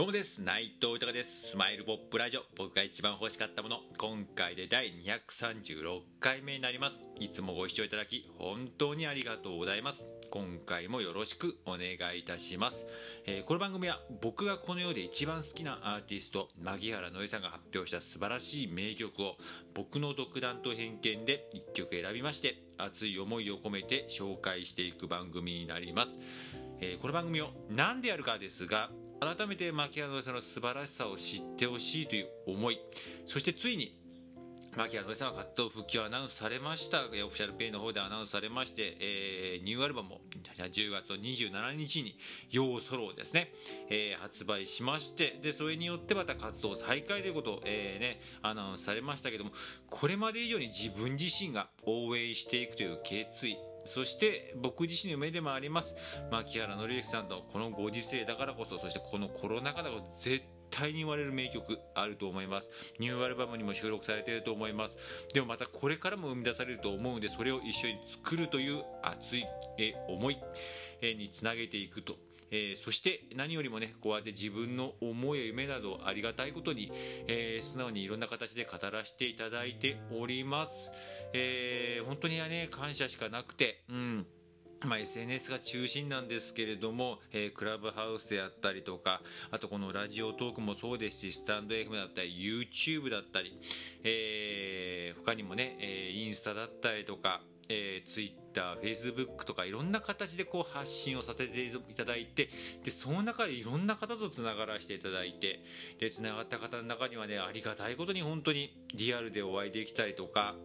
どうもです。内藤豊です。スマイルポップラジオ。僕が一番欲しかったもの。今回で第236回目になります。いつもご視聴いただき本当にありがとうございます。今回もよろしくお願いいたします、えー、この番組は僕がこの世で一番好きなアーティスト牧原のりさんが発表した素晴らしい名曲を僕の独断と偏見で1曲選びまして熱い思いを込めて紹介していく番組になります。えー、この番組を何でやるかですが改めて牧原のりさんの素晴らしさを知ってほしいという思い。そしてついに牧原のりさんは活動復帰をアナウンスされました。オフィシャルペイの方でアナウンスされまして、えー、ニューアルバムを10月27日に「ヨーソロ」をですね、えー、発売しましてでそれによってまた活動再開ということを、えーね、アナウンスされましたけどもこれまで以上に自分自身が応援していくという決意。そして僕自身の夢でもあります。牧原紀之さんのこのご時世だからこそそしてこのコロナ禍だから絶対に言われる名曲あると思います。ニューアルバムにも収録されていると思います。でもまたこれからも生み出されると思うのでそれを一緒に作るという熱い思いにつなげていくと。えー、そして何よりもねこうやって自分の思いや夢などありがたいことに、えー、素直にいろんな形で語らせていただいております、えー、本当にね感謝しかなくてうん。まあ、SNS が中心なんですけれども、えー、クラブハウスであったりとか、あとこのラジオトークもそうですし、スタンド FM だったり、YouTube だったり、えー、他にもね、えー、インスタだったりとか、えー、Twitter、Facebook とかいろんな形でこう発信をさせていただいてでその中でいろんな方とつながらせていただいてでつながった方の中にはねありがたいことに本当にリアルでお会いできたりとか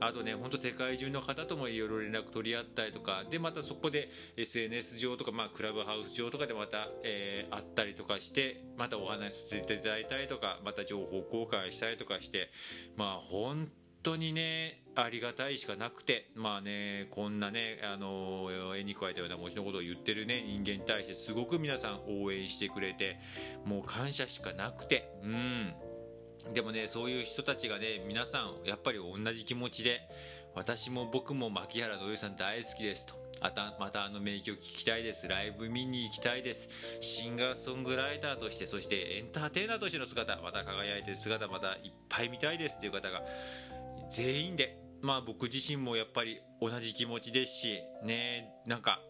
あとね本当世界中の方ともいろいろ連絡取り合ったりとかでまたそこで SNS 上とか、まあ、クラブハウス上とかでまた、えー、会ったりとかしてまたお話しさせていただいたりとかまた情報交換したりとかしてまあ本当にねありがたいしかなくてまあねこんなねあの絵に加えたような文字のことを言ってるね人間に対してすごく皆さん応援してくれてもう感謝しかなくてうん。でもねそういう人たちがね皆さんやっぱり同じ気持ちで私も僕も牧原土井さん大好きですと。またまたあの名曲聴きたいです。ライブ見に行きたいです。シンガーソングライターとしてそしてエンターテイナーとしての姿また輝いてる姿またいっぱい見たいですっていう方が全員でまあ僕自身もやっぱり同じ気持ちですしねなんか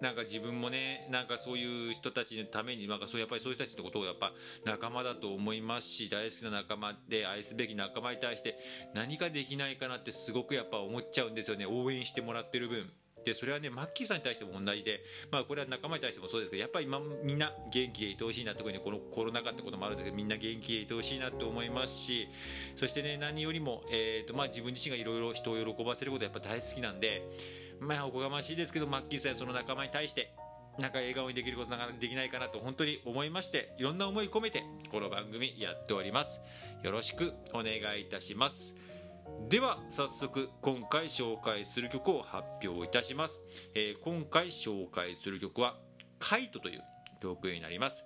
なんか自分もねなんかそういう人たちのためになんかそうやっぱりそういう人たちのことをやっぱ仲間だと思いますし大好きな仲間で愛すべき仲間に対して何かできないかなってすごくやっぱ思っちゃうんですよね応援してもらってる分。でそれはねマッキーさんに対しても同じで、まあ、これは仲間に対してもそうですけどやっぱり今みんな元気でいてほしいな特にこのコロナ禍ってこともあるんですけどみんな元気でいてほしいなと思いますしそしてね何よりも、えーとまあ、自分自身がいろいろ人を喜ばせることやっぱ大好きなんでまあおこがましいですけどマッキーさんその仲間に対してなんか笑顔にできることなかできないかなと本当に思いましていろんな思い込めてこの番組やっております。よろしくお願いいたします。では早速今回紹介する曲を発表いたします、えー、今回紹介する曲は「カイト」という曲になります。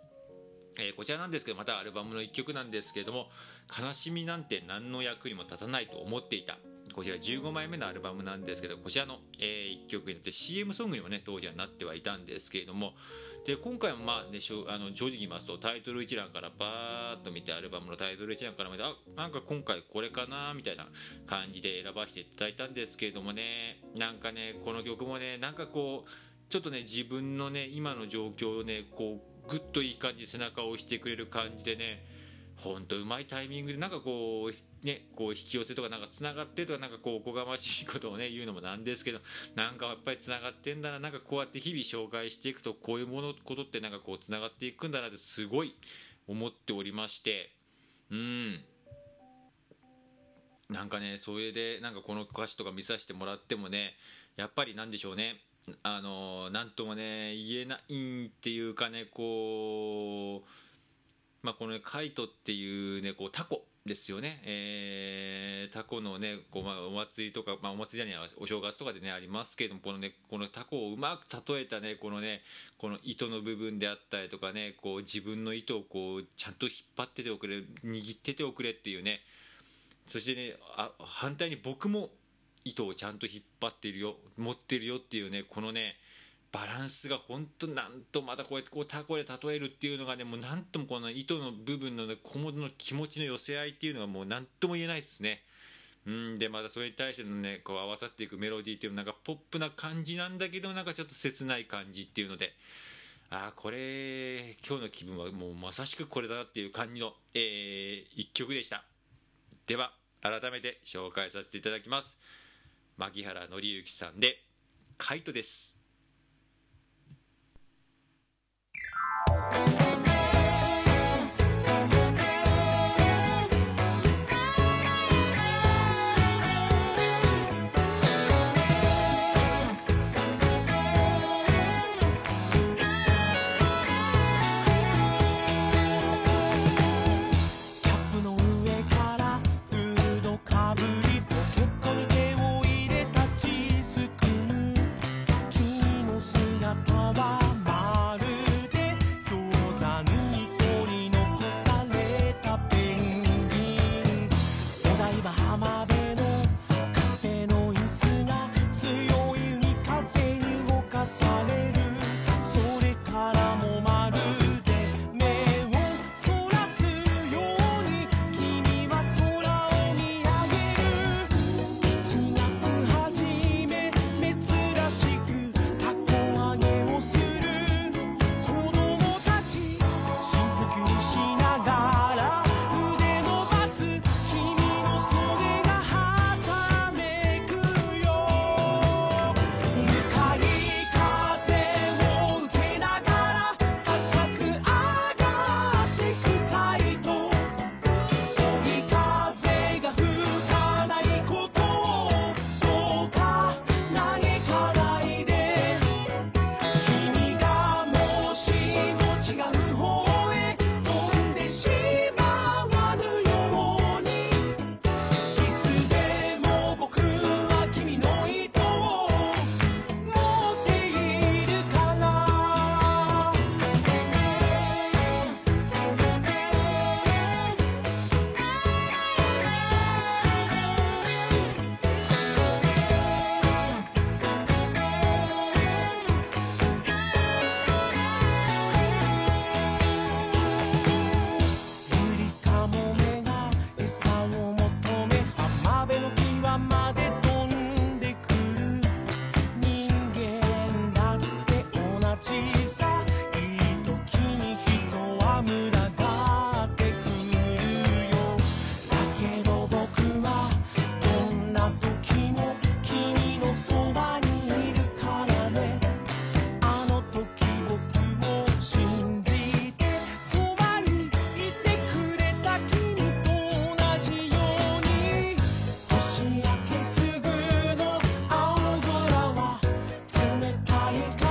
えー、こちらなんですけどまたアルバムの1曲なんですけれども「悲しみなんて何の役にも立たないと思っていた」こちら15枚目のアルバムなんですけどこちらの、えー、1曲になって CM ソングにもね当時はなってはいたんですけれどもで今回もまあねあの正直言いますとタイトル一覧からバーッと見てアルバムのタイトル一覧から見てあなんか今回これかなみたいな感じで選ばせていただいたんですけれどもねなんかねこの曲もねなんかこうちょっとね自分のね今の状況をねこうぐっといい感じ背中を押してくれる感じでね本当うまいタイミングでなんかこうねこう引き寄せとかなんかつながってとかなんかこうおこがましいことをね言うのもなんですけどなんかやっぱりつながってんだななんかこうやって日々紹介していくとこういうものことってなんかこうつながっていくんだなってすごい思っておりましてうん。なんかねそれでなんかこの歌詞とか見させてもらってもねやっぱりなんでしょうねあのなんともね言えないっていうかねこうまあ、この、ね、カイトっていうねこうタコですよね、えー、タコのねこう、まあ、お祭りとか、まあ、お祭りじゃないお正月とかでねありますけどもこのねこのタコをうまく例えたねこのねこの糸の部分であったりとかねこう自分の糸をこうちゃんと引っ張ってておくれ握ってておくれっていうね。そしてねあ反対に僕も糸をちゃんと引っ張ってるよ持ってるよっていうねこのねバランスが本当なんとまたこうやってこうタコで例えるっていうのがねもうなんともこの糸の部分の、ね、小物の気持ちの寄せ合いっていうのがもう何とも言えないですね。うんでまたそれに対してのねこう合わさっていくメロディーっていうのなんかポップな感じなんだけどなんかちょっと切ない感じっていうので。ああこれ今日の気分はもうまさしくこれだなっていう感じの、えー、一曲でした。では改めて紹介させていただきます。牧原紀之さんで「カイト」です。Why you